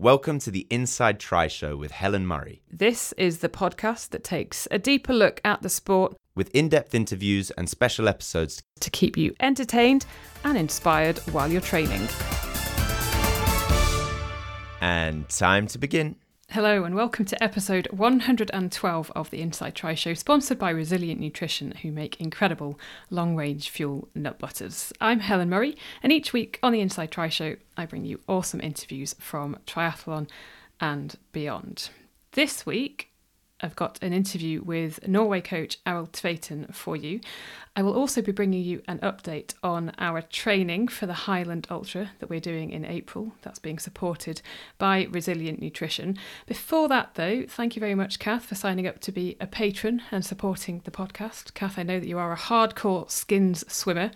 Welcome to the Inside Tri Show with Helen Murray, This is the podcast that takes a deeper look at the sport with in depth interviews and special episodes. to keep you entertained and inspired while you're training. And time to begin. Hello, and welcome to episode 112 of the Inside Tri Show, sponsored by Resilient Nutrition, who make incredible long range fuel nut butters. I'm Helen Murray, and each week on the Inside Tri Show, I bring you awesome interviews from triathlon and beyond. This week, I've got an interview with Norway coach Arild Tveiten for you. I will also be bringing you an update on our training for the Highland Ultra that we're doing in April. That's being supported by Resilient Nutrition. Before that, though, thank you very much, Kath, for signing up to be a patron and supporting the podcast. Kath, I know that you are a hardcore skins swimmer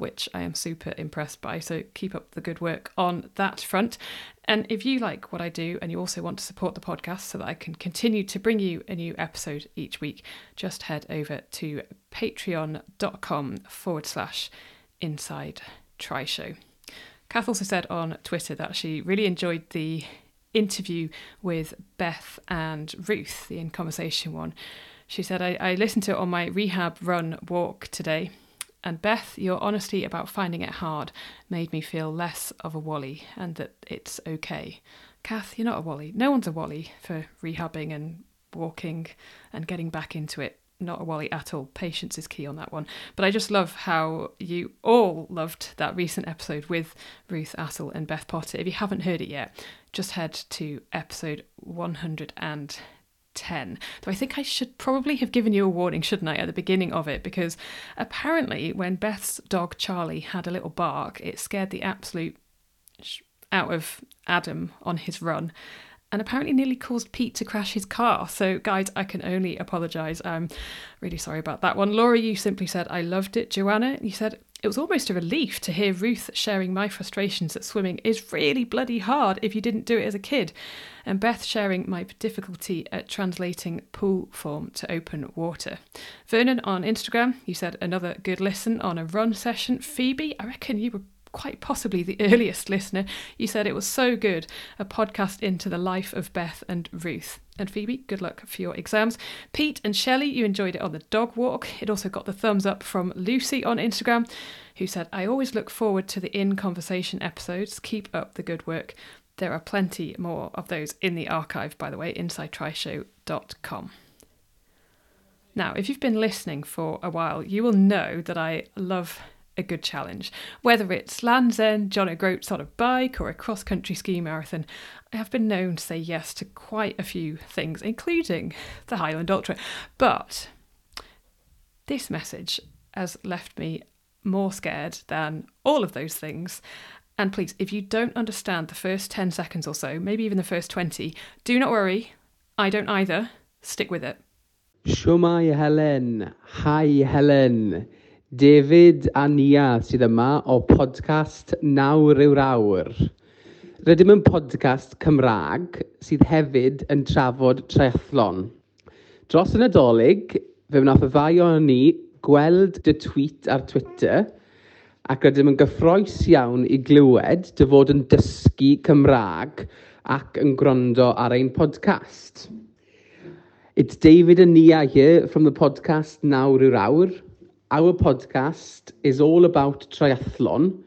which I am super impressed by. So keep up the good work on that front. And if you like what I do and you also want to support the podcast so that I can continue to bring you a new episode each week, just head over to patreon.com forward slash inside tri show. Kath also said on Twitter that she really enjoyed the interview with Beth and Ruth, the in conversation one. She said, I, I listened to it on my rehab run walk today. And Beth, your honesty about finding it hard made me feel less of a wally and that it's okay. Kath, you're not a wally. No one's a wally for rehabbing and walking and getting back into it. Not a wally at all. Patience is key on that one. But I just love how you all loved that recent episode with Ruth Astle and Beth Potter. If you haven't heard it yet, just head to episode 110. Though I think I should probably have given you a warning, shouldn't I, at the beginning of it? Because apparently, when Beth's dog Charlie had a little bark, it scared the absolute sh- out of Adam on his run. And apparently, nearly caused Pete to crash his car. So, guys, I can only apologise. I'm really sorry about that one. Laura, you simply said, I loved it. Joanna, you said, it was almost a relief to hear Ruth sharing my frustrations that swimming is really bloody hard if you didn't do it as a kid. And Beth sharing my difficulty at translating pool form to open water. Vernon on Instagram, you said another good listen on a run session. Phoebe, I reckon you were quite possibly the earliest listener. You said it was so good, a podcast into the life of Beth and Ruth. And Phoebe, good luck for your exams. Pete and Shelley, you enjoyed it on the dog walk. It also got the thumbs up from Lucy on Instagram, who said, I always look forward to the in conversation episodes. Keep up the good work. There are plenty more of those in the archive, by the way, insidetrishow.com. Now, if you've been listening for a while, you will know that I love a good challenge. Whether it's Land's End, John O'Groats on a bike, or a cross country ski marathon, I have been known to say yes to quite a few things, including the Highland Ultra. But this message has left me more scared than all of those things. And please, if you don't understand the first 10 seconds or so, maybe even the first 20, do not worry. I don't either. Stick with it. Siwmai Helen, hi Helen. David a Nia sydd yma o podcast Nawr yw'r Awr. Rydym yn podcast Cymraeg sydd hefyd yn trafod triathlon. Dros y Nadolig, fe wnaeth y ddau o'n ni gweld dy tweet ar Twitter ac rydym yn gyffroes iawn i glywed dy fod yn dysgu Cymraeg ac yn gwrando ar ein podcast. It's David and Nia here from the podcast Nawr yw'r Awr. Our podcast is all about triathlon,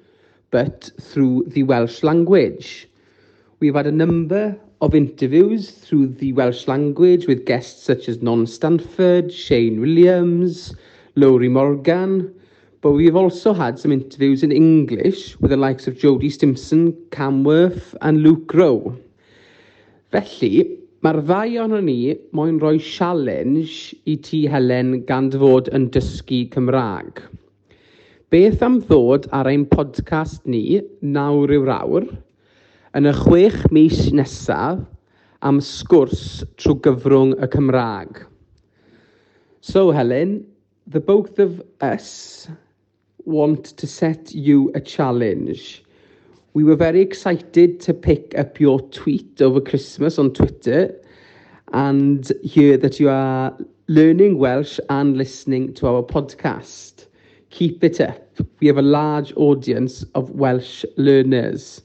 but through the Welsh language. We've had a number of interviews through the Welsh language with guests such as Non Stanford, Shane Williams, Lowry Morgan, but we've also had some interviews in English with the likes of Jodie Stimson, Camworth and Luke Rowe. Felly, Mae'r ddau ohono ni moyn rhoi challenge i ti, Helen, gan dy fod yn dysgu Cymraeg. Beth am ddod ar ein podcast ni, Nawr yw Rawr, yn y chwech mis nesaf am sgwrs trwy gyfrwng y Cymraeg. So, Helen, the both of us want to set you a challenge – we were very excited to pick up your tweet over Christmas on Twitter and hear that you are learning Welsh and listening to our podcast. Keep it up. We have a large audience of Welsh learners.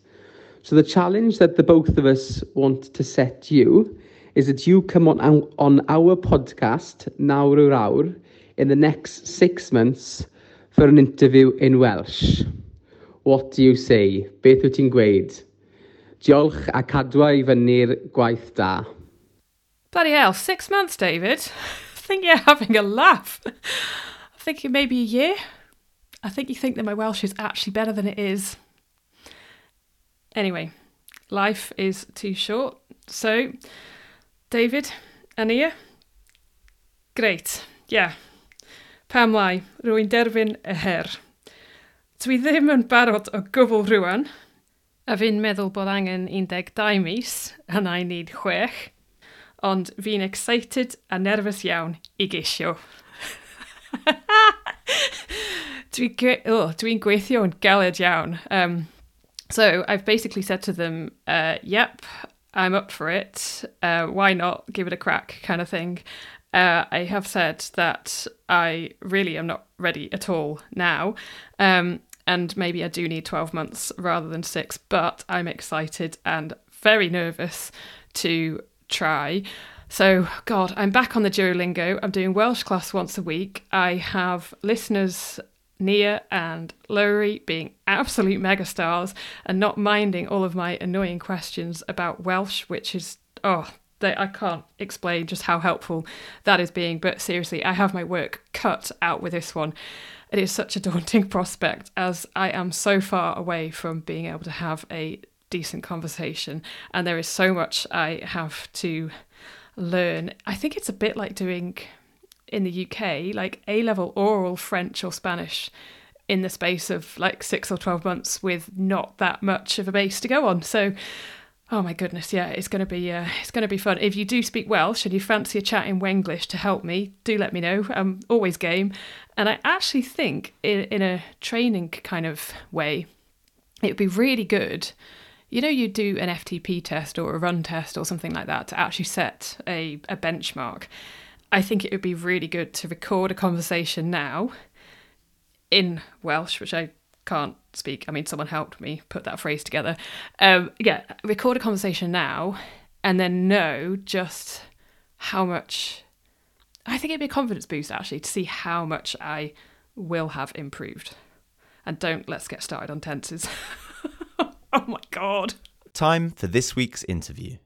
So, the challenge that the both of us want to set you is that you come on on our podcast, Nawr Awr, in the next six months for an interview in Welsh. What do you say? Beth wyt ti'n gweud? Diolch a cadwa i fyny'r gwaith da. Bloody hell, six months, David. I think you're having a laugh. I'm may be a year. I think you think that my Welsh is actually better than it is. Anyway, life is too short. So, David, Ania, great. Yeah. Pam lai, rwy'n derfyn y her. Dwi ddim yn barod o gwbl rwan, a fi'n meddwl bod angen 12 mis, a na i need chwech, ond fi'n excited a nervous iawn i geisio. Dwi'n oh, dwi gweithio yn galed iawn. Um, so I've basically said to them, uh, yep, I'm up for it. Uh, why not give it a crack, kind of thing. Uh, I have said that I really am not ready at all now. Um, and maybe I do need 12 months rather than six, but I'm excited and very nervous to try. So, God, I'm back on the Duolingo. I'm doing Welsh class once a week. I have listeners Nia and Lowry being absolute megastars and not minding all of my annoying questions about Welsh, which is, oh, they, I can't explain just how helpful that is being. But seriously, I have my work cut out with this one. It is such a daunting prospect as I am so far away from being able to have a decent conversation, and there is so much I have to learn. I think it's a bit like doing in the UK, like A level oral French or Spanish in the space of like six or 12 months with not that much of a base to go on. So, oh my goodness, yeah, it's going to be uh, it's to be fun. If you do speak Welsh and you fancy a chat in Wenglish to help me, do let me know. I'm always game. And I actually think in, in a training kind of way, it would be really good. You know, you do an FTP test or a run test or something like that to actually set a, a benchmark. I think it would be really good to record a conversation now in Welsh, which I can't speak. I mean, someone helped me put that phrase together. Um, yeah, record a conversation now and then know just how much. I think it'd be a confidence boost actually to see how much I will have improved. And don't let's get started on tenses. oh my god. Time for this week's interview.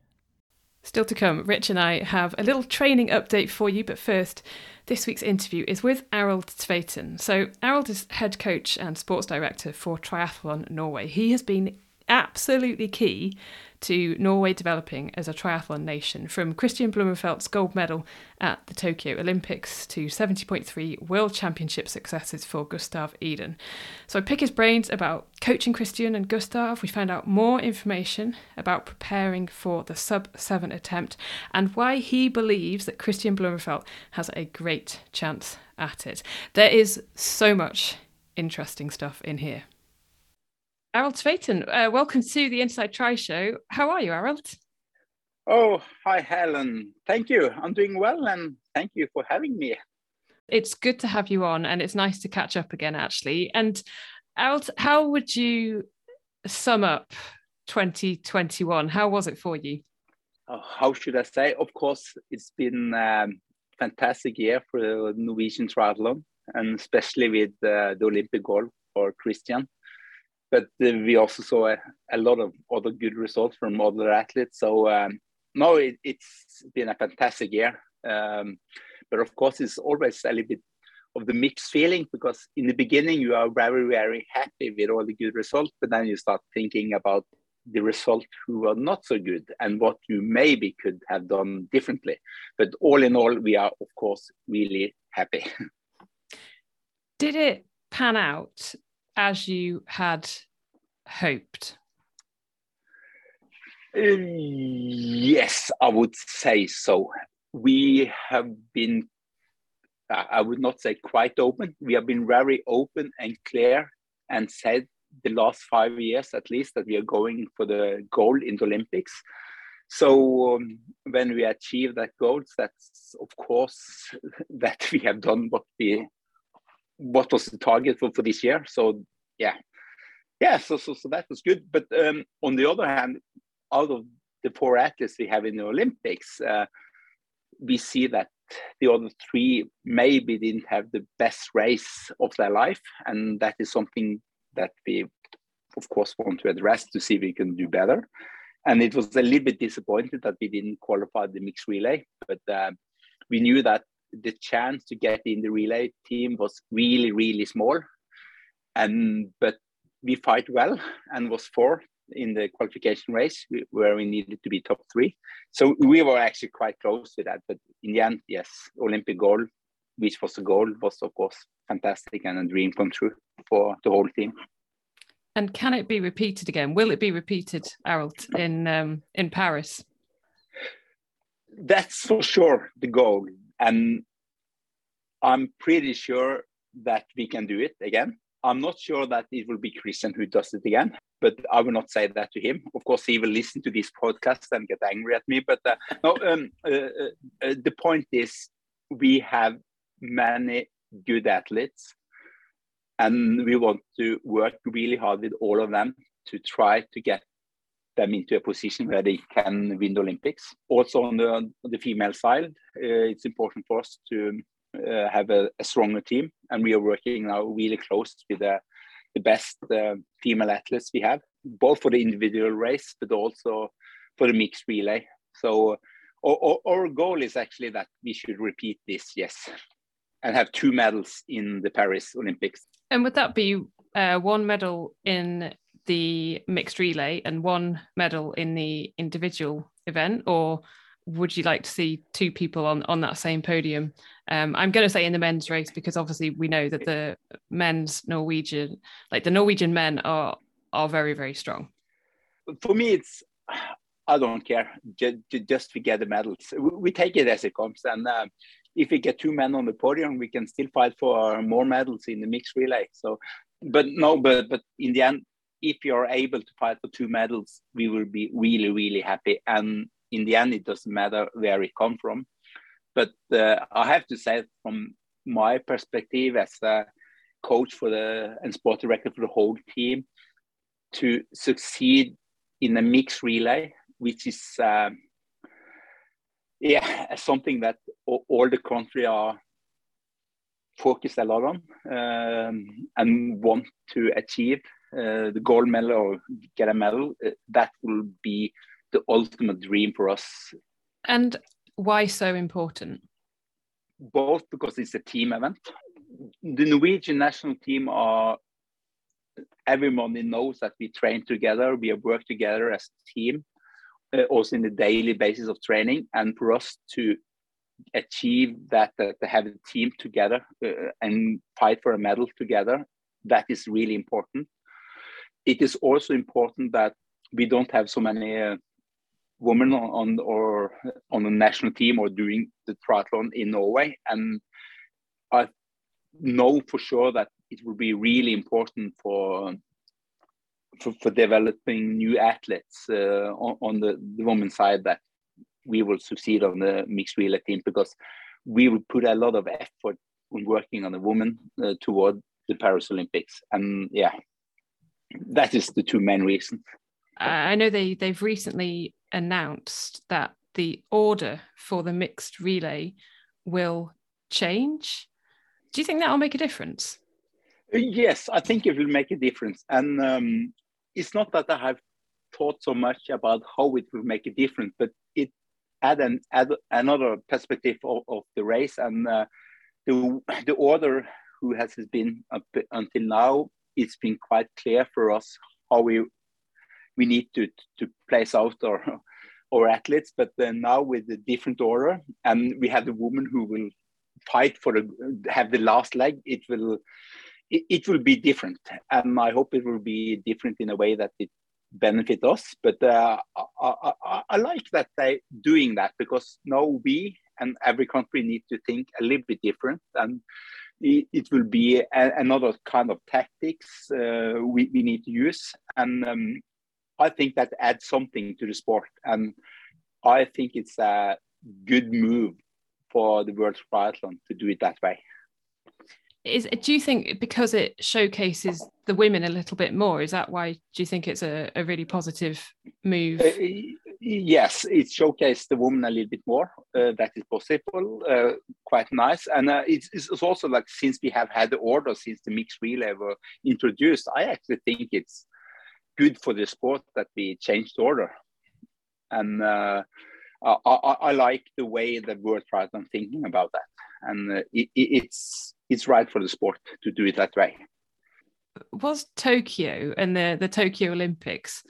Still to come, Rich and I have a little training update for you, but first, this week's interview is with Arild Tveiten. So, Arild is head coach and sports director for Triathlon Norway. He has been absolutely key to Norway developing as a triathlon nation, from Kristian Blummenfelt's gold medal at the Tokyo Olympics to 70.3 World Championship successes for Gustav Iden. So I pick his brains about coaching Kristian and Gustav. We find out more information about preparing for the sub 7 attempt and why he believes that Kristian Blummenfelt has a great chance at it. There is so much interesting stuff in here. Arild Tveiten, uh, welcome to the Inside Tri Show. How are you, Arild? Oh, hi, Helen. Thank you. I'm doing well, and thank you for having me. It's good to have you on, and it's nice to catch up again, actually. And Arild, how would you sum up 2021? How was it for you? Oh, how should I say? Of course, it's been a um, fantastic year for the Norwegian triathlon, and especially with uh, the Olympic gold for Kristian but we also saw a, a, lot of other good results from other athletes. So um, no, it, has been a fantastic year. Um, but of course, it's always a little bit of the mixed feeling because in the beginning you are very very happy with all the good results, but then you start thinking about the results who are not so good and what you maybe could have done differently. But all in all, we are of course really happy. Did it pan out as you had hoped? yes, I would say so. We have been, I would not say quite open. We have been very open and clear and said the last five years at least that we are going for the gold in the Olympics. So um, when we achieve that goal, that's of course that we have done what we what was the target for, for this year. So yeah, yeah. So so, so that was good. But um, on the other hand, out of the four athletes we have in the Olympics, uh, we see that the other three maybe didn't have the best race of their life, and that is something that we, of course, want to address to see if we can do better and it was a little bit disappointed that we didn't qualify the mixed relay but uh, we knew that the chance to get in the relay team was really really small and but we fight well and was fourth in the qualification race where we needed to be top three so we were actually quite close to that but in the end yes olympic gold which was the goal was of course fantastic and a dream come true for the whole team and can it be repeated again? Will it be repeated, Arild, in um, in Paris? That's for sure the goal, and I'm pretty sure that we can do it again. I'm not sure that it will be Kristian who does it again, but I will not say that to him. Of course, he will listen to this podcast and get angry at me. But uh, no, um, uh, uh, uh the point is, we have many good athletes and we want to work really hard with all of them to try to get them into a position where they can win the Olympics. Also on the, on the female side, uh, it's important for us to uh, have a, a, stronger team, and we are working now really close with the, the best uh, female athletes we have, both for the individual race but also for the mixed relay. So our, our goal is actually that we should repeat this, yes, and have two medals in the Paris Olympics. And would that be uh, one medal in the mixed relay and one medal in the individual event, or would you like to see two people on on that same podium? Um, I'm going to say in the men's race because obviously we know that the men's Norwegian, like the Norwegian men, are are very very strong. For me, it's I don't care. Just, just to get the medals, we take it as it comes, and uh, if we get two men on the podium, we can still fight for more medals in the mixed relay. So, but no, but but in the end, if you're able to fight for two medals, we will be really really happy. And in the end, it doesn't matter where it come from. But uh, I have to say, from my perspective as a coach for the and sport director for the whole team, to succeed in a mixed relay, which is uh, yeah, something that all the country are focused a lot on um, and want to achieve the gold medal or get a medal. Uh, that will be the ultimate dream for us. And why so important? Both because it's a team event. The Norwegian national team are everybody knows that we train together, we have worked together as a team uh, also in the daily basis of training. And for us to achieve that, uh, to have a team together uh, and fight for a medal together, that is really important. It is also important that we don't have so many uh, women on, on or on the national team or doing the triathlon in Norway. And I know for sure that it will be really important for for, for developing new athletes uh, on, on, the, the women's side that we will succeed on the mixed relay team because we will put a lot of effort on working on the women uh, toward the Paris Olympics. And yeah, that is the two main reasons. I know they they've recently announced that the order for the mixed relay will change. Do you think that will make a difference? Yes, I think it will make a difference. And um, it's not that I have thought so much about how it will make a difference, but it add an add another perspective of, of the race and uh, the the order who has been up until now. It's been quite clear for us how we we need to to place out our our athletes, but then now with the different order, and we have the woman who will fight for the have the last leg. It will it, it will be different, and I hope it will be different in a way that it benefit us. But uh, I, I, I like that they doing that because now we and every country need to think a little bit different and it, it will be a, another kind of tactics uh, we, we need to use. And um, i think that adds something to the sport. And i think it's a good move for the world triathlon to do it that way. Is do you think because it showcases the women a little bit more is that why do you think it's a, a really positive move? Uh, yes it showcased the woman a little bit more uh, that is possible uh, quite nice. And uh, it's, it's, also like since we have had the order since the mixed relay were introduced i actually think it's good for the sport that we changed order. And uh, I, I, I, like the way the world triathlon thinking about that. And uh, it, it's it's right for the sport to do it that way. Was Tokyo and the the Tokyo Olympics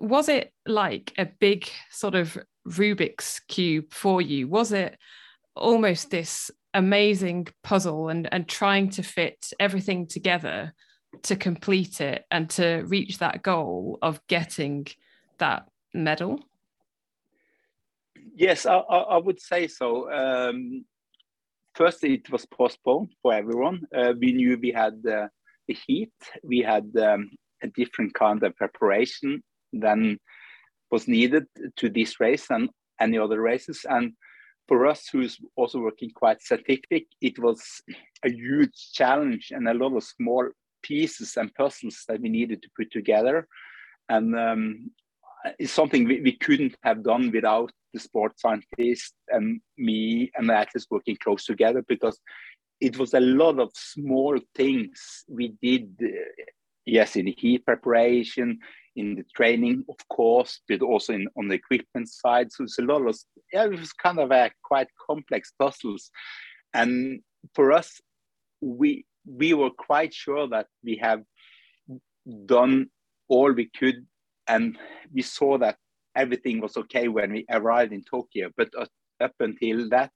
was it like a big sort of Rubik's cube for you? Was it almost this amazing puzzle and and trying to fit everything together to complete it and to reach that goal of getting that medal? Yes, I, I, would say so. Um, first it was postponed for everyone. Uh, we knew we had uh, the heat, we had um, a different kind of preparation than was needed to this race and any other races. And for us, who's also working quite scientific, it was a huge challenge and a lot of small pieces and puzzles that we needed to put together. And um, it's something we, we couldn't have done without the sports scientist and me and the athletes working close together because it was a lot of small things we did uh, yes in heat preparation in the training of course but also in on the equipment side so it's a lot of yeah it was kind of a quite complex puzzles and for us we we were quite sure that we have done all we could and we saw that everything was okay when we arrived in Tokyo. But up until that,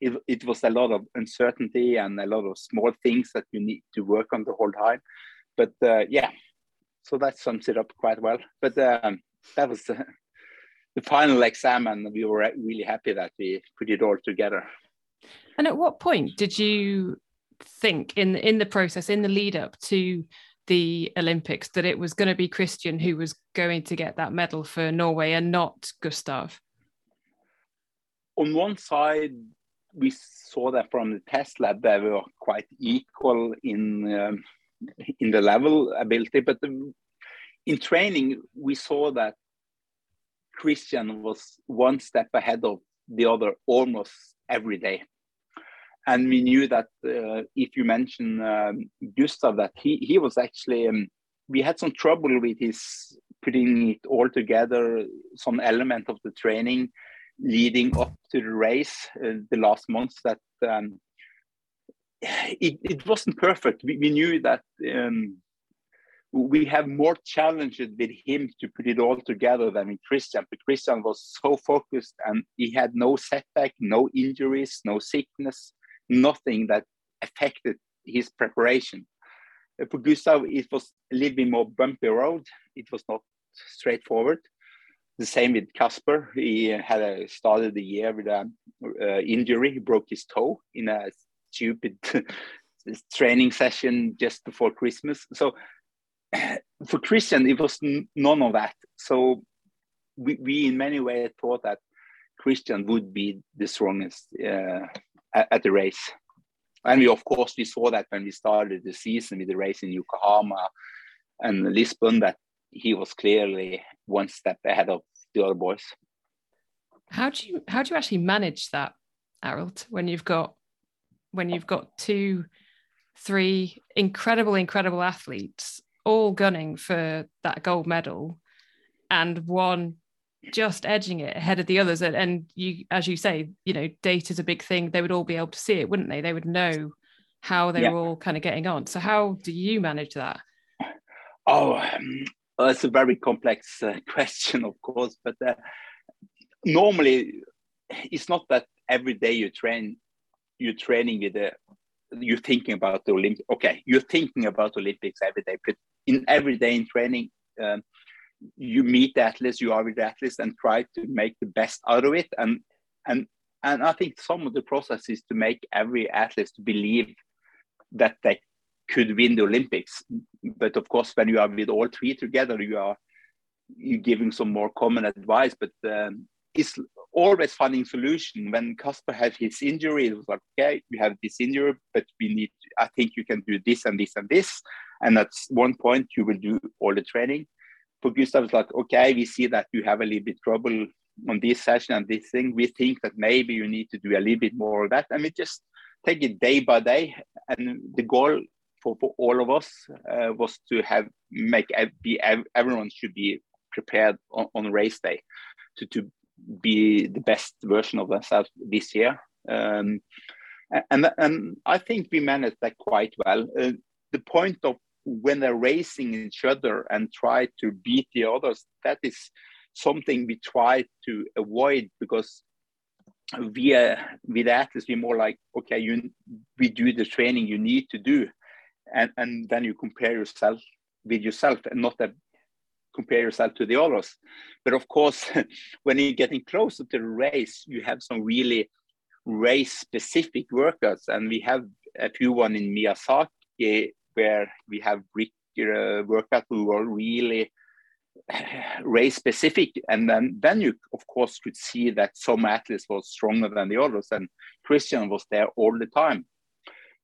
it, it was a lot of uncertainty and a lot of small things that you need to work on the whole time. But uh, yeah, so that sums it up quite well. But um, that was the, the final exam, and we were really happy that we put it all together. And at what point did you think in in the process, in the lead up to the Olympics that it was going to be Kristian who was going to get that medal for Norway and not Gustav? On one side, we saw that from the test lab they were quite equal in um, in the level ability, but the, in training we saw that Kristian was one step ahead of the other almost every day. And we knew that uh, if you mention um, Gustav, that he he was actually um, we had some trouble with his putting it all together, some element of the training leading up to the race uh, the last months that um, it, it wasn't perfect. We, we knew that um, we have more challenges with him to put it all together than with Kristian. But Kristian was so focused and he had no setback, no injuries, no sickness nothing that affected his preparation. Uh, for Gustav, it was a little bit more bumpy road. It was not straightforward. The same with Kasper. He had a, started the year with an uh, injury. He broke his toe in a stupid training session just before Christmas. So for Kristian, it was none of that. So we, we in many ways thought that Kristian would be the strongest uh, at, at the race. And we, of course, we saw that when we started the season with the race in Yokohama and Lisbon, that he was clearly one step ahead of the other boys. How do you how do you actually manage that, Arild, when you've got when you've got two, three incredible, incredible athletes all gunning for that gold medal, and one just edging it ahead of the others. And, and you as you say you know data is a big thing. They would all be able to see it wouldn't they? They would know how they yeah. were all kind of getting on. So how do you manage that? Oh um, well, that's a very complex uh, question of course but uh, normally it's not that every day you train you're training with the you're thinking about the olympics okay you're thinking about olympics every day but in every day in training um, you meet the athletes, you are with the athletes, and try to make the best out of it. And and and I think some of the process is to make every athlete to believe that they could win the Olympics. But of course, when you are with all three together, you are you giving some more common advice. But um, it's always finding solution. When Kasper had his injury, it was like, okay, we have this injury, but we need. I think you can do this and this and this. And at one point, you will do all the training. For Gustav, it's like, okay, we see that you have a little bit trouble on this session and this thing. We think that maybe you need to do a little bit more of that, and we just take it day by day. And the goal for, for all of us uh, was to have make be everyone should be prepared on, on race day to, to be the best version of themselves this year. Um, and and I think we managed that quite well. Uh, the point of when they're racing each other and try to beat the others, that is something we try to avoid because we uh, with athletes we're more like okay you we do the training you need to do and and then you compare yourself with yourself and not that compare yourself to the others. But of course when you're getting closer to the race you have some really race specific workouts. And we have a few one in miyazaki where we have uh, workout who are really race specific and then then you of course could see that some athletes was stronger than the others. And kristian was there all the time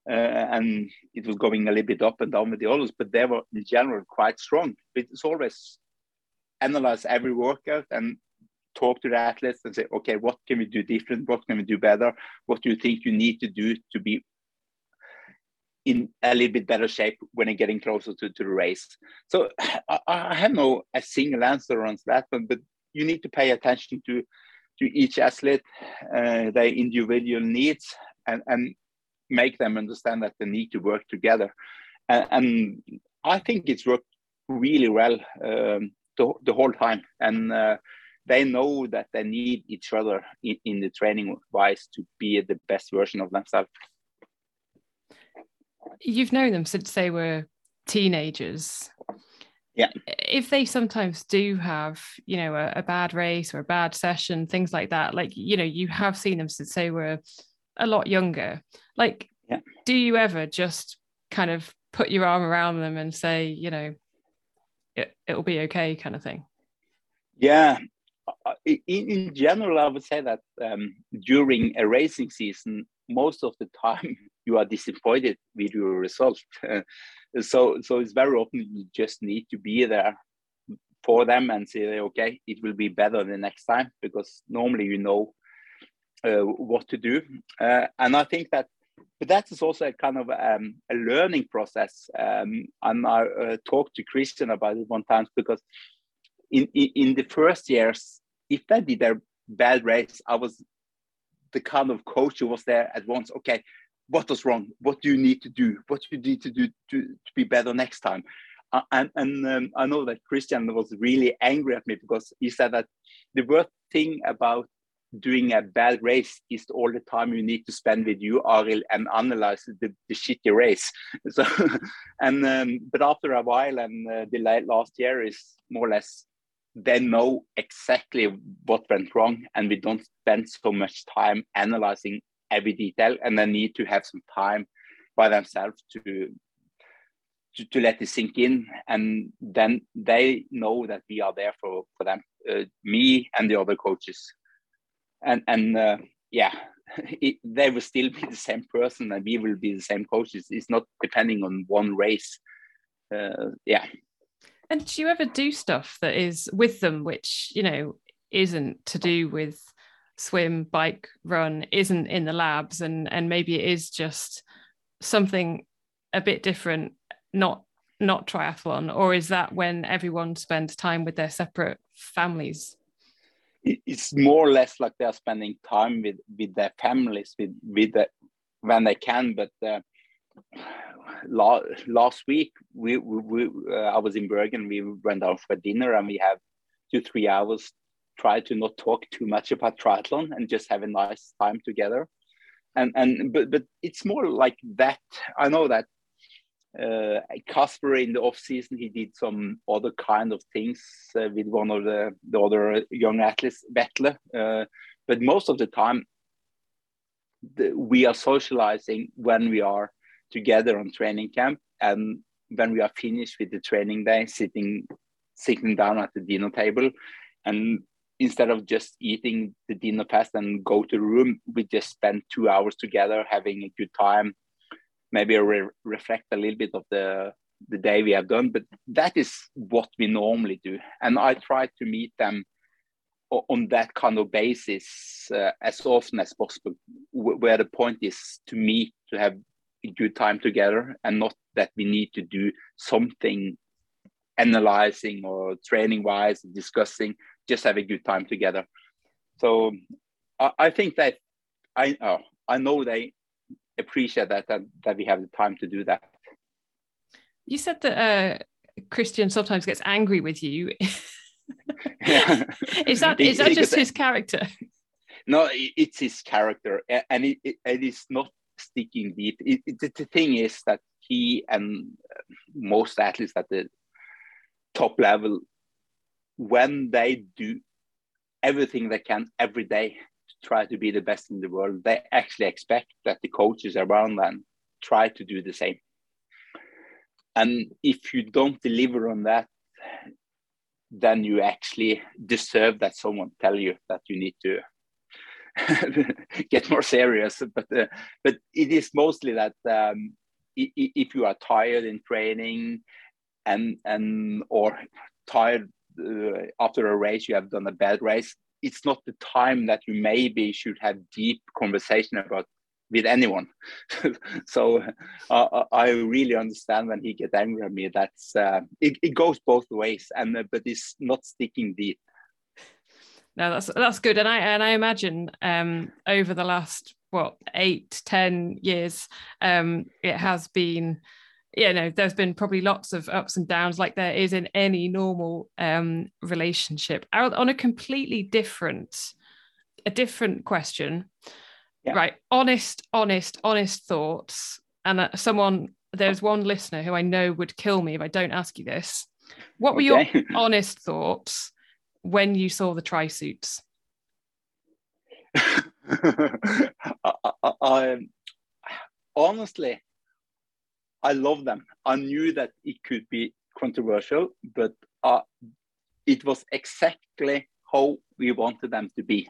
and it was going a little bit up and down with the others but they were in general quite strong. But it's always analyze every workout and talk to the athletes and say okay what can we do different? What can we do better? What do you think you need to do to be in a little bit better shape when you're getting closer to, to the race. So I, I have no a single answer on that one, but you need to pay attention to to each athlete, uh, their individual needs, and, and make them understand that they need to work together. And, and I think it's worked really well um, the, the whole time. And uh, they know that they need each other in, in the training wise to be the best version of themselves you've known them since they were teenagers. Yeah. If they sometimes do have, you know, a, a, bad race or a bad session, things like that, like, you know, you have seen them since they were a lot younger. Like, yeah. do you ever just kind of put your arm around them and say, you know, it, it'll be okay kind of thing? Yeah. In, in general, I would say that um, during a racing season, most of the time you are disappointed with your result. so so it's very often you just need to be there for them and say, okay, it will be better the next time because normally you know what to do. Uh, and I think that, but that is also a kind of um, a learning process. Um, and I uh, talked to Kristian about it one time because in, in, in the first years, if they did a bad race, I was the kind of coach who was there at once. Okay, what was wrong? What do you need to do? What do you need to do to, to be better next time? Uh, and and um, I know that Kristian was really angry at me because he said that the worst thing about doing a bad race is all the time you need to spend with you, Arild, and analyze the, the shitty race. So, and um, but after a while, and uh, the last year is more or less they know exactly what went wrong and we don't spend so much time analyzing every detail and they need to have some time by themselves to to, to let it sink in and then they know that we are there for for them uh, me and the other coaches and and uh, yeah it, they will still be the same person and we will be the same coaches. It's not depending on one race. Uh, yeah. And do you ever do stuff that is with them, which, you know, isn't to do with swim, bike, run, isn't in the labs, and and maybe it is just something a bit different, not not triathlon, or is that when everyone spends time with their separate families? It's more or less like they're spending time with with their families, with with the, when they can, but. Uh, last week we, we, we uh, I was in Bergen. We went out for dinner and we have two three hours. Try to not talk too much about triathlon and just have a nice time together. And and but but it's more like that. I know that uh, Kasper in the off season he did some other kind of things uh, with one of the, the other young athletes, Vetle. Uh, but most of the time, the, we are socializing when we are together on training camp, and when we are finished with the training day, sitting sitting down at the dinner table, and instead of just eating the dinner fast and go to the room, we just spend two hours together having a good time maybe re- reflect a little bit of the the day we have done but that is what we normally do. And i try to meet them on that kind of basis uh, as often as possible where the point is to meet to have a good time together and not that we need to do something analyzing or training wise discussing just have a good time together. So i, I think that i oh, i know they appreciate that, that that we have the time to do that. You said that uh, Kristian sometimes gets angry with you. yeah. is that is that just his character? No, it's his character, and it, it, it is not sticking deep. It, it, the thing is that he and most athletes at the top level, when they do everything they can every day try to be the best in the world, they actually expect that the coaches around them try to do the same. And if you don't deliver on that, then you actually deserve that someone tell you that you need to get more serious. But uh, but it is mostly that um, if you are tired in training and and or tired uh, after a race, you have done a bad race, it's not the time that you maybe should have deep conversation about with anyone. so uh, I really understand when he gets angry at me. That's uh, it, it goes both ways, and uh, but it's not sticking deep. No, that's that's good, and I and I imagine um, over the last what eight ten years, um, it has been you know there's been probably lots of ups and downs like there is in any normal um relationship. On a completely different a different question. Yeah. right honest honest honest thoughts. And uh, someone there's one listener who i know would kill me if i don't ask you this. What were okay. your honest thoughts when you saw the tri suits I, I, I, honestly I love them. I knew that it could be controversial, but uh, it was exactly how we wanted them to be.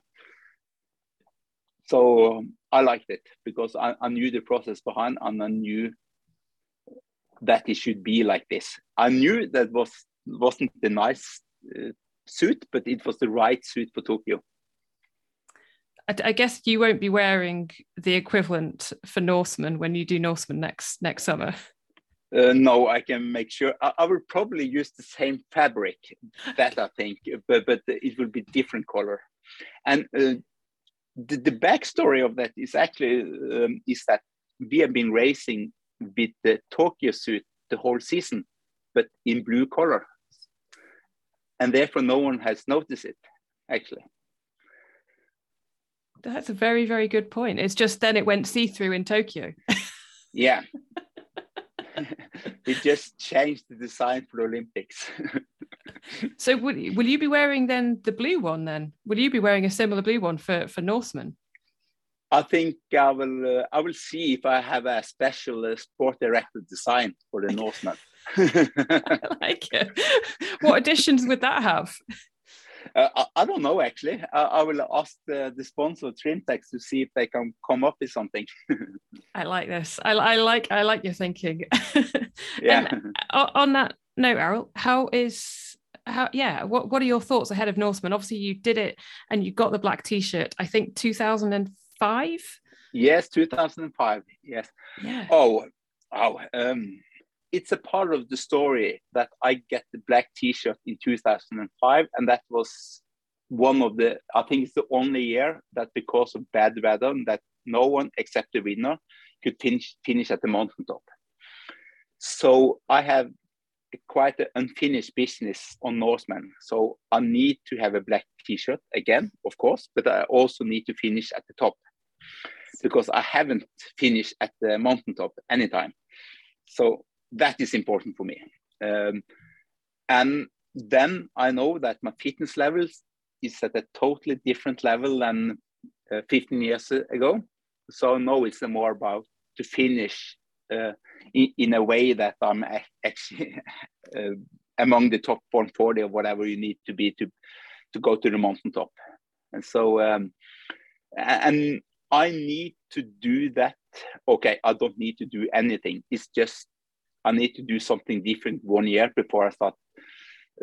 So um, I liked it because I, I, knew the process behind and I knew that it should be like this. I knew that was wasn't the nice uh, suit, but it was the right suit for Tokyo. I, guess you won't be wearing the equivalent for Norseman when you do Norseman next next summer. Uh, no, I can make sure. I, I, will probably use the same fabric, that I think, but but it will be different color. And uh, the, the backstory of that is actually um, is that we have been racing with the Tokyo suit the whole season, but in blue color, and therefore no one has noticed it actually. That's a very, very good point. It's just then it went see through in Tokyo. yeah. it just changed the design for the Olympics. so will, will you be wearing then the blue one then? Will you be wearing a similar blue one for, for Norseman? I think I will. Uh, I will see if I have a special uh, sport directed design for the Norseman. I like it. What additions would that have? Uh, I, I, don't know actually. I, I will ask the, the sponsor Trimtex to see if they can come up with something. I like this. I, I like I like your thinking. yeah. And on that note, Arild, how is how yeah? What what are your thoughts ahead of Norseman? Obviously, you did it and you got the black T-shirt. I think two thousand and five. Yes, two thousand and five. Yes. Yeah. Oh, oh. Um, it's a part of the story that I get the black T-shirt in 2005, and that was one of the. I think it's the only year that because of bad weather, that no one except the winner could finish finish at the mountaintop. So I have quite an unfinished business on Norseman. So I need to have a black T-shirt again, of course, but I also need to finish at the top because I haven't finished at the mountaintop anytime. So that is important for me. Um, and then I know that my fitness levels is at a totally different level than uh, 15 years ago. So now it's more about to finish uh, in, in, a way that I'm actually uh, among the top 140 or whatever you need to be to to go to the mountaintop. And so, um, and I need to do that. Okay, I don't need to do anything. It's just I need to do something different one year before I start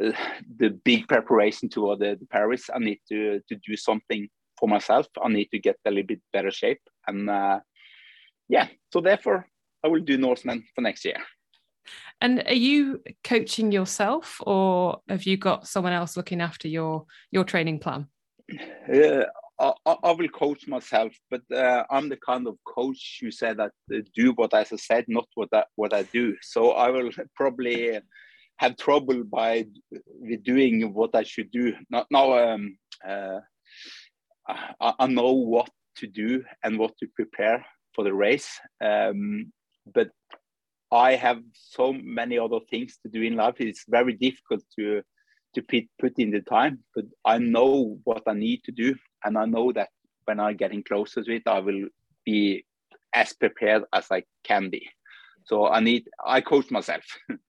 uh, the big preparation toward the, the Paris. I need to to do something for myself. I need to get a little bit better shape, and uh, yeah. So therefore, I will do Norseman for next year. And are you coaching yourself, or have you got someone else looking after your your training plan? Uh, I, I, will coach myself, but uh, I'm the kind of coach who said that uh, do what I said, not what I, what I do. So I will probably have trouble by with doing what I should do. Now. Um, uh, I, I, know what to do and what to prepare for the race, um, but I have so many other things to do in life. It's very difficult to to put, put in the time, but I know what I need to do, and I know that when I'm getting closer to it, I will be as prepared as I can be. So I need I coach myself.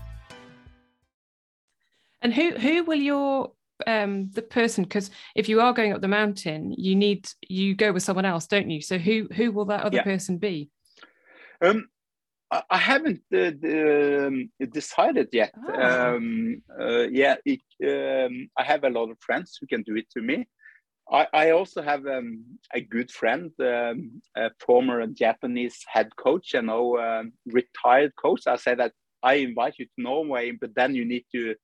And who who will your um the person because if you are going up the mountain, you need you go with someone else, don't you? So who who will that other yeah. person be? Um, I haven't uh, um, decided yet. Oh. Um, uh, yeah, it, um, I have a lot of friends who can do it to me. I, I also have um, a good friend, um, a former Japanese head coach and now uh, retired coach. I said that I invite you to Norway, but then you need to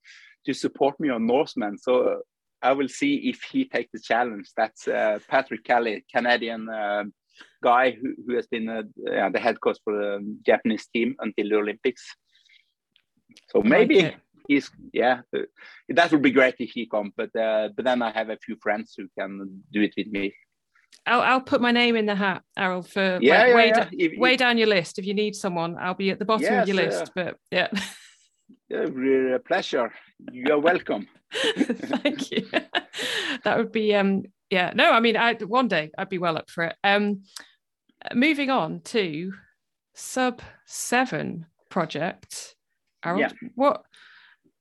to support me on Norseman. So uh, I will see if he takes the challenge. That's uh, Patrick Kelly, Canadian uh, guy who, who has been uh, the head coach for the Japanese team until the Olympics. So maybe okay. he's yeah, uh, that would be great if he comes. But uh, but then I have a few friends who can do it with me. I'll, I'll put my name in the hat, Arild, for yeah, way, yeah, way, yeah. If, way if, down your list. If you need someone, I'll be at the bottom yes, of your list. But yeah. a pleasure. You're welcome. Thank you. that would be um yeah no I mean I one day I'd be well up for it. Um, moving on to sub seven project. Arild, yeah. what?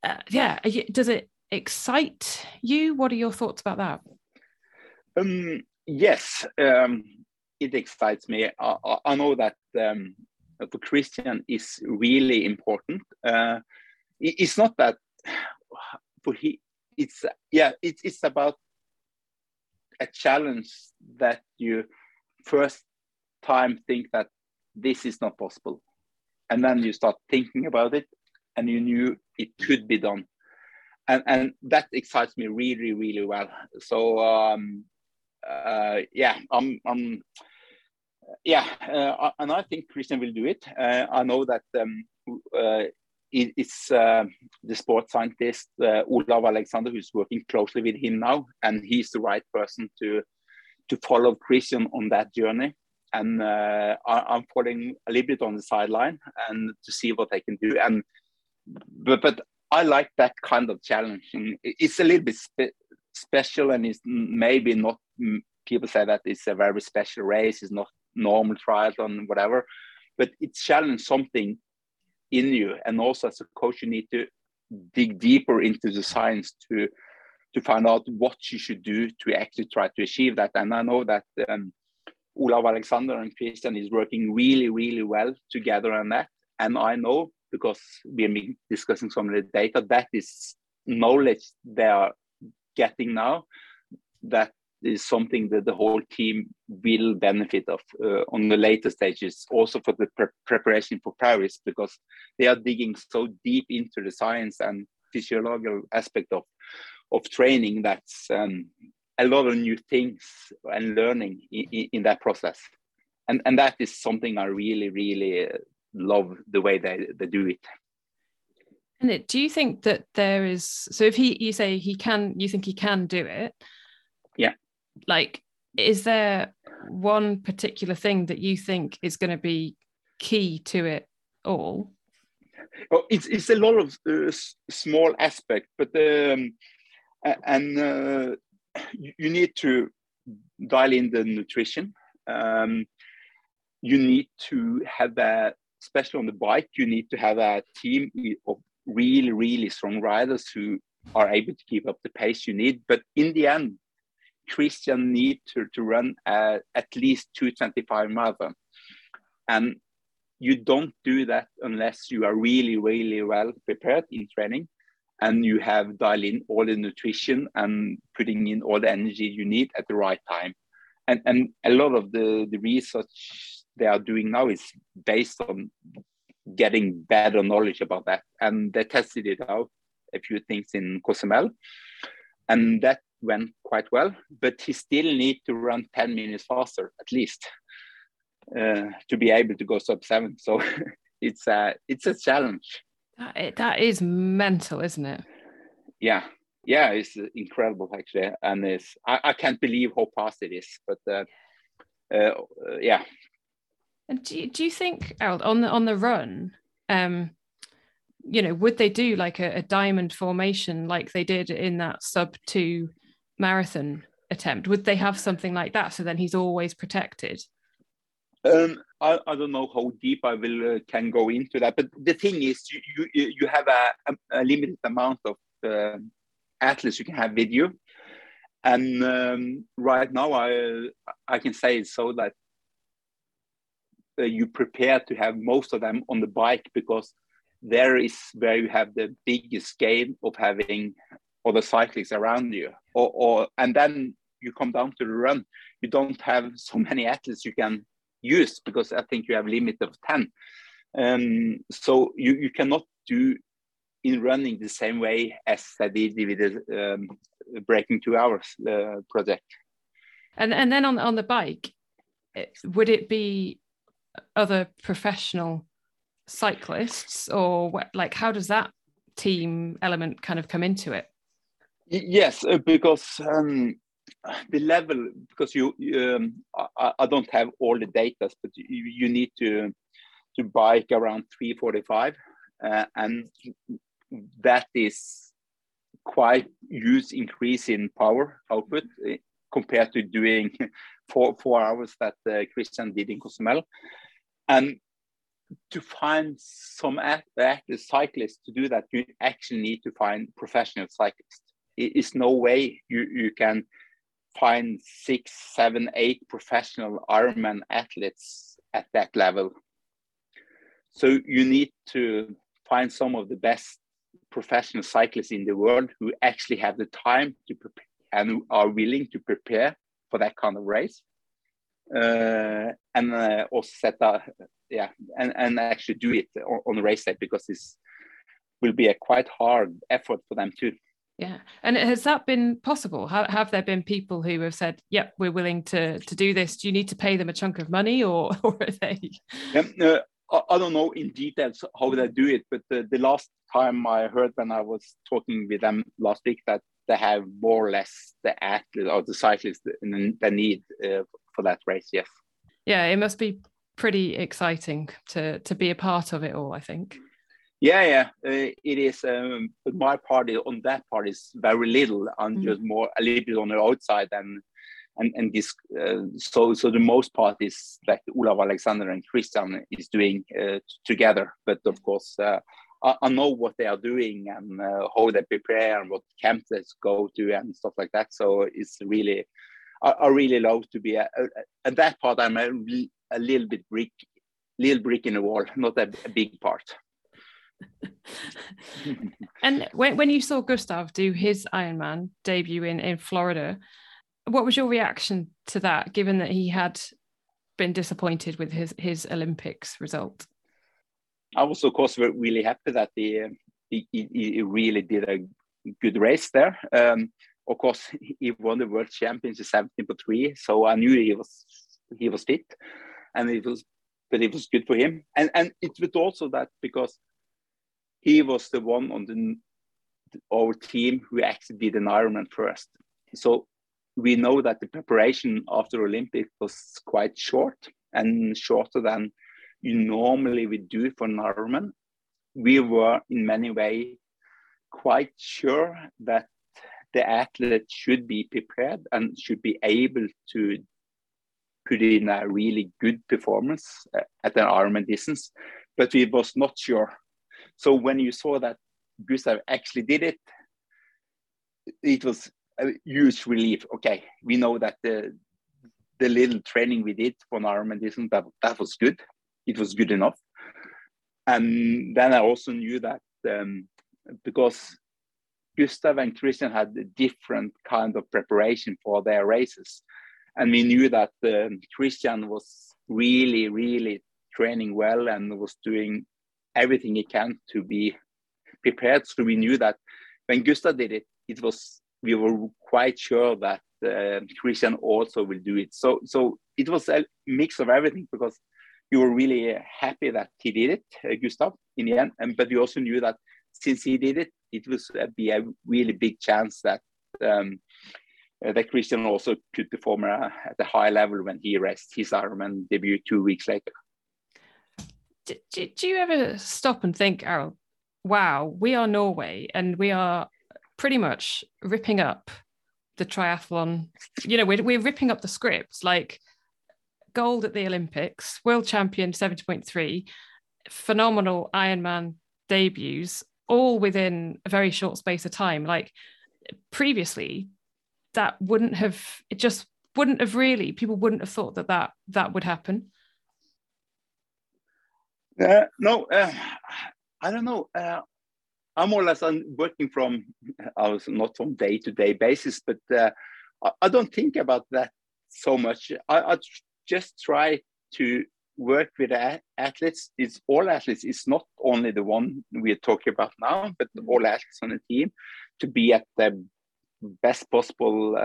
Uh, yeah, does it excite you? What are your thoughts about that? Um, yes, um, it excites me. I, I know that um, for Kristian is really important. Uh, it's not that for he it's yeah it's it's about a challenge that you first time think that this is not possible. And then you start thinking about it and you knew it could be done. And and that excites me really really well. So um uh yeah i'm i'm yeah uh, and i think kristian will do it. Uh, i know that um uh, it's uh, the sports scientist uh, Olav Aleksander who's working closely with him now, and he's the right person to to follow Kristian on that journey. And uh, I, am following a little bit on the sideline and to see what I can do. And but but I like that kind of challenge. It's a little bit spe special, and it's maybe not. People say that it's a very special race. It's not normal triathlon, whatever. But it's challenge something in you, and also as a coach, you need to dig deeper into the science to to find out what you should do to actually try to achieve that. And I know that um, Olav Aleksander and Kristian is working really, really well together on that. And I know because we have been discussing some of the data that is knowledge they are getting now that is something that the whole team will benefit of uh, on the later stages also for the pre preparation for paris because they are digging so deep into the science and physiological aspect of of training that's um, a lot of new things and learning in, in, that process. And and that is something i really really uh, love the way they, they do it. And it, do you think that there is so if he you say he can you think he can do it? Yeah like is there one particular thing that you think is going to be key to it all? Well, it's, it's a lot of uh, small aspect but um, and uh, you, you, need to dial in the nutrition. Um, you need to have a especially on the bike you need to have a team of really really strong riders who are able to keep up the pace you need. But in the end Kristian need to, to run uh, at least 225 marathon. And you don't do that unless you are really, really well prepared in training and you have dialed in all the nutrition and putting in all the energy you need at the right time. And, and a lot of the, the research they are doing now is based on getting better knowledge about that. And they tested it out a few things in Cozumel. And that went quite well, but he still need to run 10 minutes faster at least uh, to be able to go sub seven. So it's a it's a challenge. That, that is mental, isn't it? Yeah, yeah, it's incredible actually, and it's I, I can't believe how fast it is. But uh, uh, yeah. And do you, do you think on the on the run? Um, you know, would they do like a, a diamond formation like they did in that sub two marathon attempt? Would they have something like that so then he's always protected? Um, I, I, don't know how deep I will uh, can go into that, but the thing is, you you, you have a, a, limited amount of uh, athletes you can have with you, and um, right now I I can say it so that uh, you prepare to have most of them on the bike because there is where you have the biggest gain of having other cyclists around you or, or and then you come down to the run. You don't have so many athletes you can use because i think you have limit of 10 um, so you, you cannot do in running the same way as i did with the um, breaking two hours uh, project. And and then on on the bike would it be other professional cyclists or what, like how does that team element kind of come into it Yes, uh, because um, the level, because you, um, I, I, don't have all the data, but you, you need to to bike around 345, uh, and that is quite huge increase in power output uh, compared to doing four four hours that uh, Kristian did in Cozumel, and to find some active cyclists to do that, you actually need to find professional cyclists is no way you, you can find six, seven, eight professional Ironman athletes at that level. So you need to find some of the best professional cyclists in the world who actually have the time to prepare and are willing to prepare for that kind of race. Uh, and uh, also set up, yeah, and, and actually do it on, on the race day because this will be a quite hard effort for them too. Yeah, and has that been possible? Have, have there been people who have said, "Yep, we're willing to to do this"? Do you need to pay them a chunk of money, or or are they? Um, uh, I don't know in details how they do it, but the, the last time I heard when I was talking with them last week that they have more or less the athlete or the cyclist they need uh, for that race. Yes. Yeah, it must be pretty exciting to to be a part of it all. I think. Yeah, yeah, uh, it is. Um, but my part on that part is very little. I'm mm. just more a little bit on the outside and and and this uh, so so the most part is like Olav Aleksander and Kristian is doing uh, together. But of course, uh, I, I, know what they are doing and uh, how they prepare and what camps they go to and stuff like that. So it's really I, I really love to be at that part. I'm a, a little bit brick, little brick in the wall, not a, a big part. and when, when you saw Gustav do his Ironman debut in, in Florida, what was your reaction to that, given that he had been disappointed with his, his Olympics result? I was, of course, really happy that he, he, he really did a good race there. Um, of course, he won the world championship 17 for three, so I knew he was he was fit, and it was, but it was good for him. And and it was also that because he was the one on the our team who actually did an Ironman first. So we know that the preparation after Olympic was quite short and shorter than you normally would do for an Ironman. We were in many ways quite sure that the athlete should be prepared and should be able to put in a really good performance uh, at an Ironman distance, but we was not sure. So when you saw that Gustav actually did it, it was a huge relief. Okay, we know that the the little training we did for distance that that was good. It was good enough. And then I also knew that um, because Gustav and Kristian had a different kind of preparation for their races, and we knew that um, Kristian was really, really training well and was doing everything he can to be prepared. So we knew that when Gustav did it, it was we were quite sure that uh, Kristian also will do it. So so it was a mix of everything because you were really happy that he did it, uh, Gustav, in the end. And but we also knew that since he did it, it was uh, be a really big chance that um, uh, that Kristian also could perform uh, at a high level when he raced his Ironman debut two weeks later. Do, do, you ever stop and think, Arild, wow, we are Norway and we are pretty much ripping up the triathlon. You know, we're, we're ripping up the scripts like gold at the Olympics, world champion 70.3, phenomenal Ironman debuts, all within a very short space of time. Like previously, that wouldn't have, it just wouldn't have really, people wouldn't have thought that that, that would happen. Uh, no, uh, I don't know. Uh, I'm more or less working from, I was not from day to day basis, but uh, I, I, don't think about that so much. I, I just try to work with athletes. It's all athletes. It's not only the one we're talking about now, but all athletes on the team to be at the best possible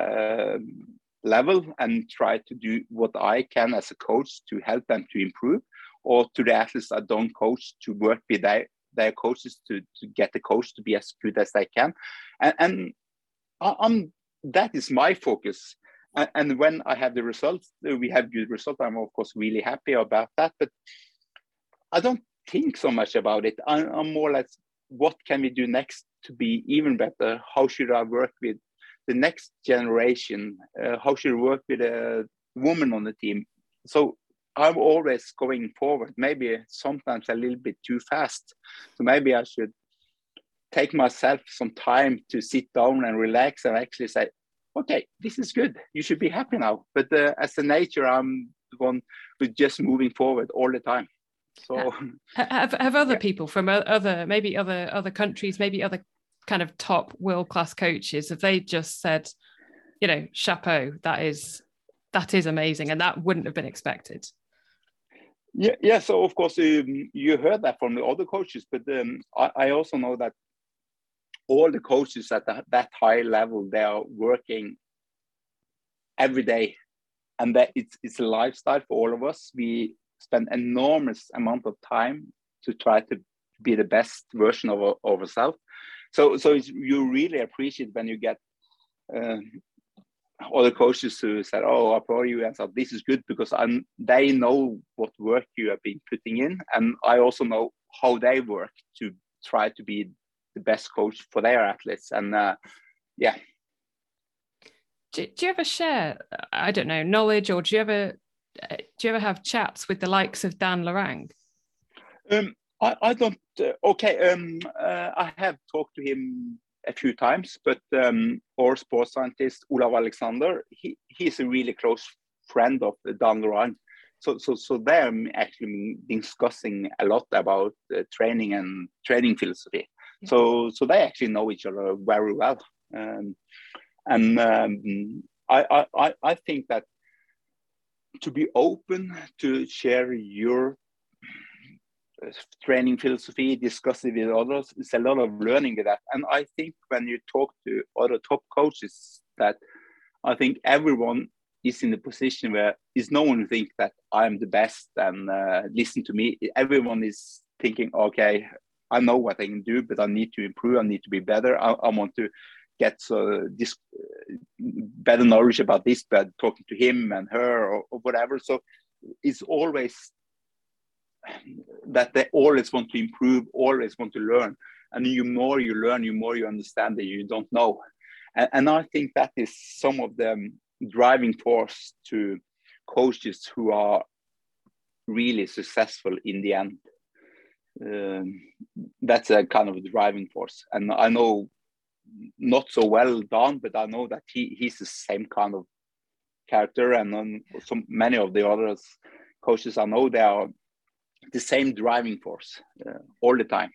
level and try to do what I can as a coach to help them to improve, or to the athletes I don't coach to work with their their coaches to, to get the coach to be as good as they can. And, and I'm, that is my focus. And, and when I have the results, we have good results. I'm of course really happy about that. But I don't think so much about it. I, I'm more like, what can we do next to be even better? How should I work with the next generation? Uh, how should I work with a woman on the team? So I'm always going forward, maybe sometimes a little bit too fast. So maybe I should take myself some time to sit down and relax and actually say, okay, this is good. You should be happy now. But uh, as a nature, I'm the one who's just moving forward all the time. So have have other yeah. people from other maybe other other countries, maybe other kind of top world class coaches, have they just said, you know, chapeau, that is that is amazing, and that wouldn't have been expected. Yeah, yeah. So of course um, you heard that from the other coaches, but um, I, I, also know that all the coaches at that, that high level they are working every day, and that it's it's a lifestyle for all of us. We spend enormous amount of time to try to be the best version of, of ourselves. So so you really appreciate when you get uh, other coaches who said, "Oh, I applaud you," and said, "This is good because I'm." They know what work you have been putting in, and I also know how they work to try to be the best coach for their athletes. And uh, yeah. do, do you ever share, I don't know, knowledge or do you ever uh, do you ever have chats with the likes of Dan Lorang? Um, I, I don't. Uh, okay, um, uh, I have talked to him a few times, but um, our sports scientist Olav Aleksander, he, he's a really close friend of Dan Lorang. So, so, so they're actually discussing a lot about uh, training and training philosophy. Yeah. So, so they actually know each other very well. Um, and um, I, I, I think that to be open to share your training philosophy, discuss it with others, it's a lot of learning that. And I think when you talk to other top coaches, that I think everyone is in the position where is no one think that I'm the best and uh, listen to me. Everyone is thinking, okay, I know what I can do, but I need to improve. I need to be better. I, I want to get this better knowledge about this by talking to him and her or, or, whatever. So it's always that they always want to improve, always want to learn. And you more you learn, you more you understand that you don't know. And, and I think that is some of the driving force to coaches who are really successful in the end. Um, that's a kind of driving force. And I know not so well Dan, but I know that he he's the same kind of character, and um, so many of the other coaches I know they are the same driving force uh, all the time.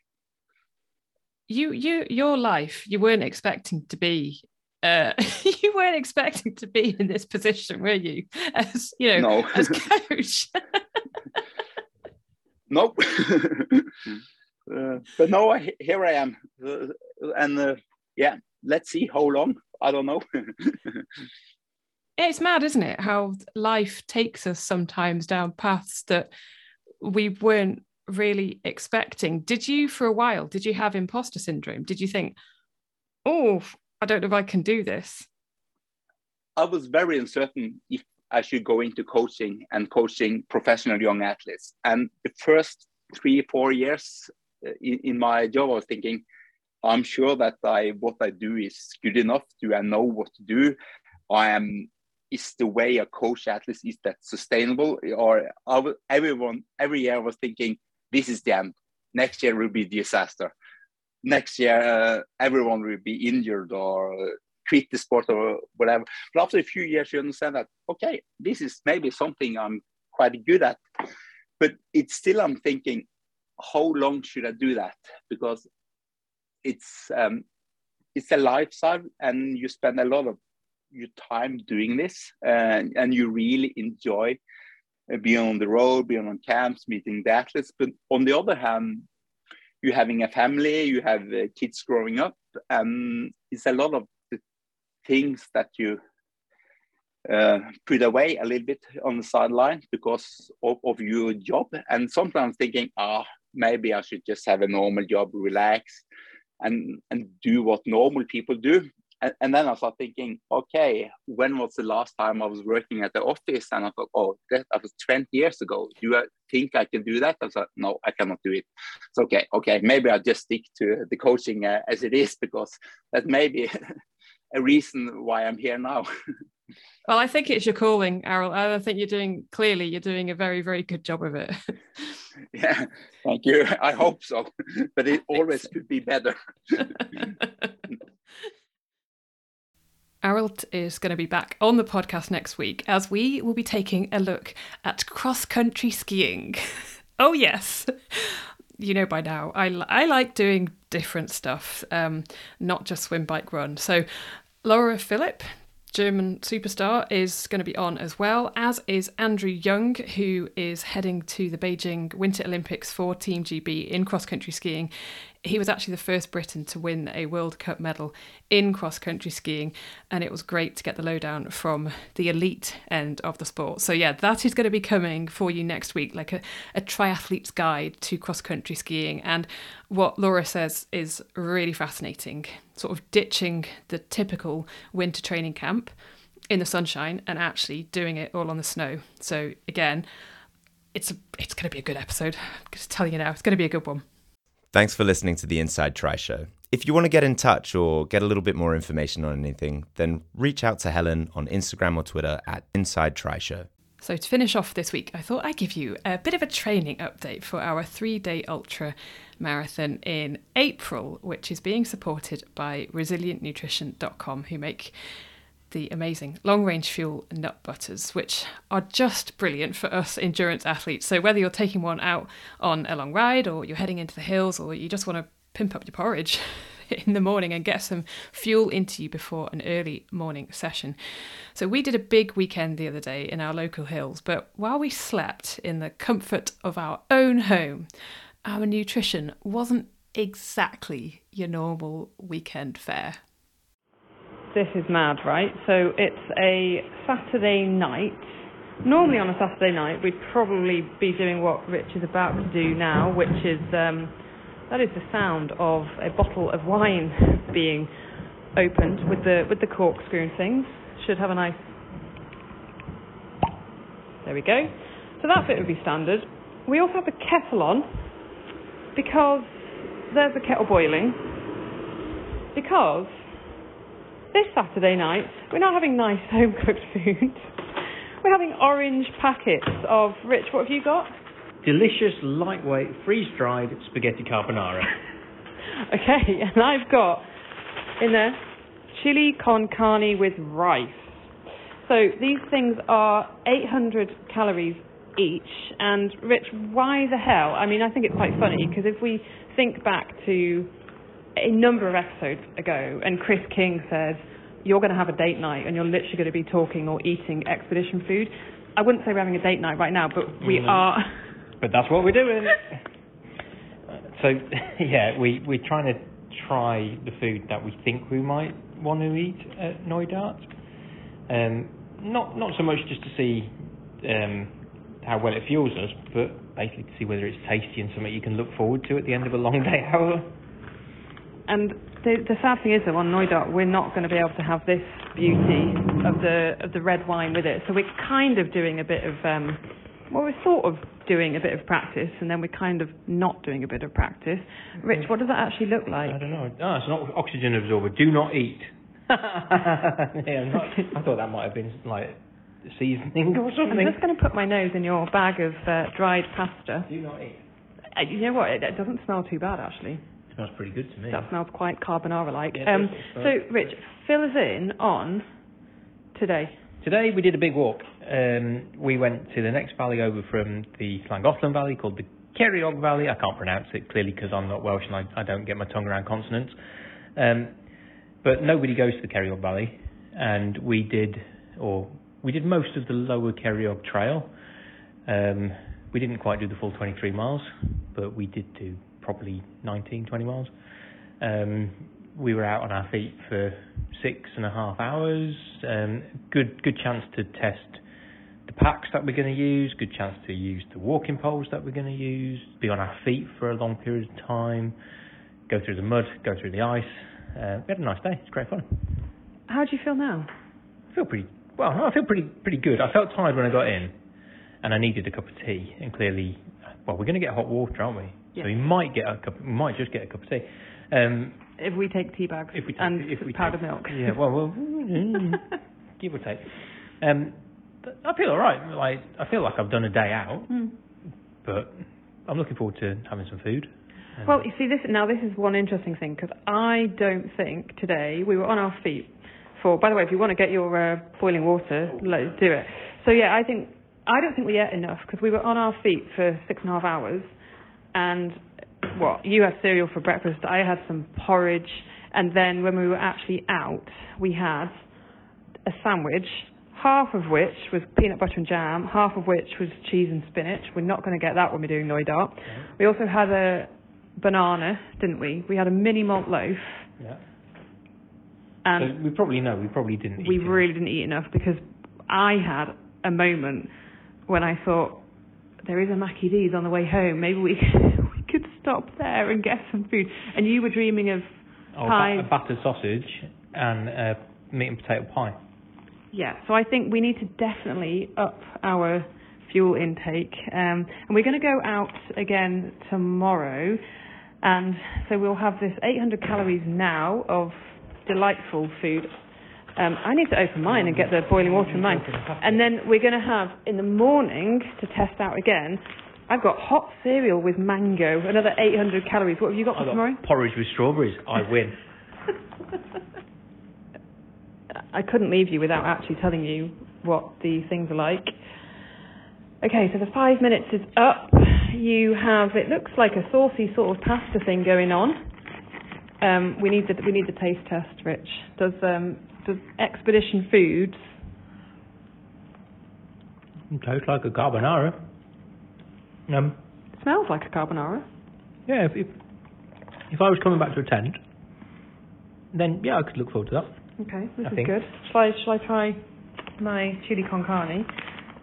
You you your life you weren't expecting to be uh, you weren't expecting to be in this position, were you? As you know, no. as coach. nope. uh, but no, I, here I am, uh, and uh, yeah, let's see how long. I don't know. it's mad, isn't it? How life takes us sometimes down paths that we weren't really expecting. Did you, for a while, did you have imposter syndrome? Did you think, oh, I don't know if I can do this? I was very uncertain if I should go into coaching and coaching professional young athletes. And the first three, four years uh, in, in my job, I was thinking, I'm sure that I what I do is good enough. Do I know what to do? I am is the way a coach athlete is that sustainable or everyone every year was thinking this is the end. Next year will be disaster. Next year uh, everyone will be injured or quit the sport or whatever. But after a few years you understand that okay this is maybe something i'm quite good at. But it's still i'm thinking how long should i do that? Because it's um, it's a lifestyle, and you spend a lot of your time doing this, and and you really enjoy uh, being on the road, being on camps, meeting the athletes. But on the other hand, you're having a family, you have uh, kids growing up, and it's a lot of things that you uh, put away a little bit on the sideline because of, of, your job. And sometimes thinking, ah, maybe I should just have a normal job, relax, and and do what normal people do. And, and, then I start thinking, okay, when was the last time I was working at the office? And I thought, oh, that, that was 20 years ago. Do I think I can do that? I thought, no, I cannot do it. It's okay, okay, maybe I'll just stick to the coaching uh, as it is because that may be a reason why I'm here now. well, I think it's your calling, Arild. I think you're doing clearly. You're doing a very, very good job of it. yeah, thank you. I hope so, but it always could be better. Arild is going to be back on the podcast next week as we will be taking a look at cross country skiing. oh, yes. You know by now, I, I like doing different stuff, um, not just swim, bike, run. So, Laura Philipp German superstar, is going to be on as well, as is Andrew Young, who is heading to the Beijing Winter Olympics for Team GB in cross country skiing. He was actually the first Briton to win a World Cup medal in cross country skiing, and it was great to get the lowdown from the elite end of the sport. So, yeah, that is going to be coming for you next week, like a, a triathlete's guide to cross country skiing. And what Laura says is really fascinating sort of ditching the typical winter training camp in the sunshine and actually doing it all on the snow. So again, it's a, it's going to be a good episode. I'm just telling you now, it's going to be a good one. Thanks for listening to the Inside Tri Show. If you want to get in touch or get a little bit more information on anything, then reach out to Helen on Instagram or Twitter at Inside Tri Show. So, to finish off this week, I thought I'd give you a bit of a training update for our three day ultra marathon in April, which is being supported by resilientnutrition.com, who make the amazing long range fuel nut butters, which are just brilliant for us endurance athletes. So, whether you're taking one out on a long ride, or you're heading into the hills, or you just want to pimp up your porridge in the morning and get some fuel into you before an early morning session. So, we did a big weekend the other day in our local hills, but while we slept in the comfort of our own home, our nutrition wasn't exactly your normal weekend fare. This is mad, right? So it's a Saturday night. Normally on a Saturday night, we'd probably be doing what Rich is about to do now, which is um, that is the sound of a bottle of wine being opened with the with the corkscrew and things. Should have a nice. There we go. So that bit would be standard. We also have the kettle on because there's the kettle boiling. Because this Saturday night we're not having nice home cooked food. We're having orange packets of Rich. What have you got? delicious, lightweight, freeze-dried spaghetti carbonara. Okay, and I've got in there chili con carne with rice. So these things are 800 calories each. And Rich, why the hell? I mean, I think it's quite funny because if we think back to a number of episodes ago, and Chris King says you're going to have a date night and you're literally going to be talking or eating expedition food. I wouldn't say we're having a date night right now, but we Mm. are. but that's what we're doing. so yeah, we we're trying to try the food that we think we might want to eat at Neudart. Um, not not so much just to see um, how well it fuels us, but basically to see whether it's tasty and something you can look forward to at the end of a long day out. And the, the sad thing is, that on Neudart, we're not going to be able to have this beauty of the of the red wine with it. So we're kind of doing a bit of, um, well, we're sort of doing a bit of practice, and then we're kind of not doing a bit of practice. Rich, what does that actually look like? I don't know. Oh, it's an oxygen absorber. Do not eat. yeah, not, I thought that might have been like seasoning or something. I'm just going to put my nose in your bag of uh, dried pasta. Do not eat. Uh, you know what? It, it doesn't smell too bad, actually. Smells pretty good to me. That smells quite carbonara-like. Yeah, um, so, Rich, fill us in on today. Today we did a big walk. Um, we went to the next valley over from the Llangollen Valley called the Ceiriog Valley. I can't pronounce it clearly because I'm not Welsh and I, I don't get my tongue around consonants. Um, but nobody goes to the Ceiriog Valley, and we did, or we did most of the lower Ceiriog Trail. Um, we didn't quite do the full 23 miles, but we did do probably 19, 20 miles. Um, we were out on our feet for six and a half hours. Um, good, good chance to test the packs that we're going to use. Good chance to use the walking poles that we're going to use. Be on our feet for a long period of time. Go through the mud. Go through the ice. Uh, we had a nice day. It's great fun. How do you feel now? I feel pretty well. I feel pretty pretty good. I felt tired when I got in, and I needed a cup of tea. And clearly, well, we're going to get hot water, aren't we? Yes. So we might get a cup. We might just get a cup of tea. Um, If we take tea bags if we take, and if we powdered take, milk. Yeah, well, well give or take. Um, I feel all right. Like I feel like I've done a day out, Mm. but I'm looking forward to having some food. And Well, you see, this now this is one interesting thing because I don't think today we were on our feet for. By the way, if you want to get your uh, boiling water, let's do it. So yeah, I think I don't think we ate enough because we were on our feet for six and a half hours, and what you had cereal for breakfast, I had some porridge, and then when we were actually out, we had a sandwich. Half of which was peanut butter and jam, half of which was cheese and spinach. We're not going to get that when we're doing Neudart. We also had a banana, didn't we? We had a mini malt loaf, yeah. and so we probably know. We probably didn't. we really didn't eat enough because I had a moment when I thought there is a Mackie D's on the way home. Maybe we we could stop there and get some food. And you were dreaming of Oh, pie. a battered sausage and uh, meat and potato pie. Yeah, so I think we need to definitely up our fuel intake. Um, and we're going to go out again tomorrow. And so we'll have this 800 calories now of delightful food. Um, I need to open mine and get the boiling water in mine. And then we're going to have in the morning to test out again. I've got hot cereal with mango, another 800 calories. What have you got for got tomorrow? porridge with strawberries. I win. I couldn't leave you without actually telling you what the things are like. Okay, so the five minutes is up. You have it looks like a saucy sort of pasta thing going on. Um, we need the we need the taste test, Rich. Does um, does Expedition Foods It tastes like a carbonara. Um, it smells like a carbonara? yeah, if, if if I was coming back to a tent, then yeah, I could look forward to that. Okay, this I is think. good. Shall I shall I try my chili con carne?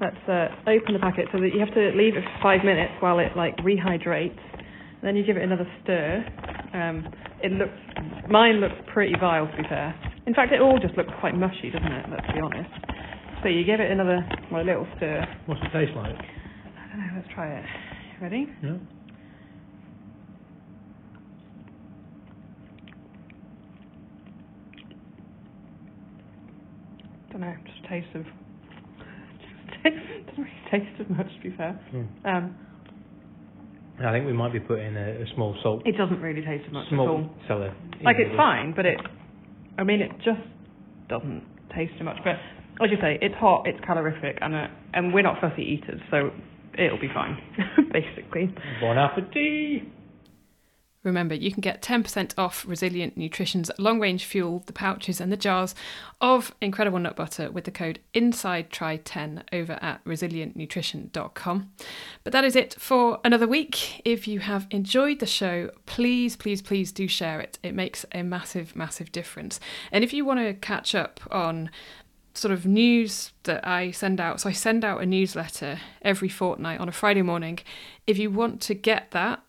Let's uh, open the packet so that you have to leave it for five minutes while it like rehydrates. Then you give it another stir. Um, it looks mine looks pretty vile to be fair. In fact, it all just looks quite mushy, doesn't it? Let's be honest. So you give it another well, a little stir. What's it taste like? I don't know. Let's try it. Ready? Yeah. Don't know. Just a taste of. doesn't really taste as much to be fair. Hmm. Um, I think we might be putting a, a small salt. it doesn't really taste as much at small all. cellar. Like it's fine, but it, I mean, it just doesn't taste too much. But as you say, it's hot, it's calorific, and uh, and we're not fussy eaters, so it'll be fine, basically. Bon appetit. Remember, you can get 10% off Resilient Nutrition's long range fuel, the pouches, and the jars of incredible nut butter with the code INSIDETRI10 over at resilientnutrition.com. But that is it for another week. If you have enjoyed the show, please, please, please do share it. It makes a massive, massive difference. And if you want to catch up on sort of news that I send out. So I send out a newsletter every fortnight on a Friday morning. If you want to get that,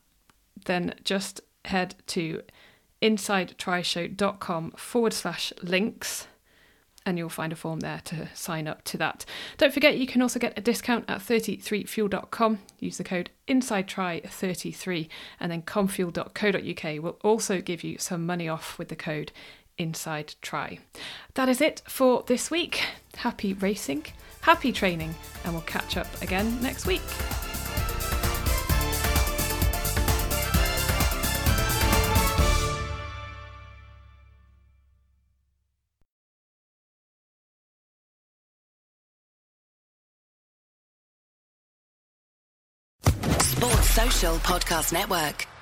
then just head to insidetrishow.com forward slash links and you'll find a form there to sign up to that. Don't forget you can also get a discount at 33fuel.com. Use the code INSIDETRI33 and then comfuel.co.uk will also give you some money off with the code Inside Tri. That is it for this week. Happy racing, happy training, and we'll catch up again next week. Podcast Network.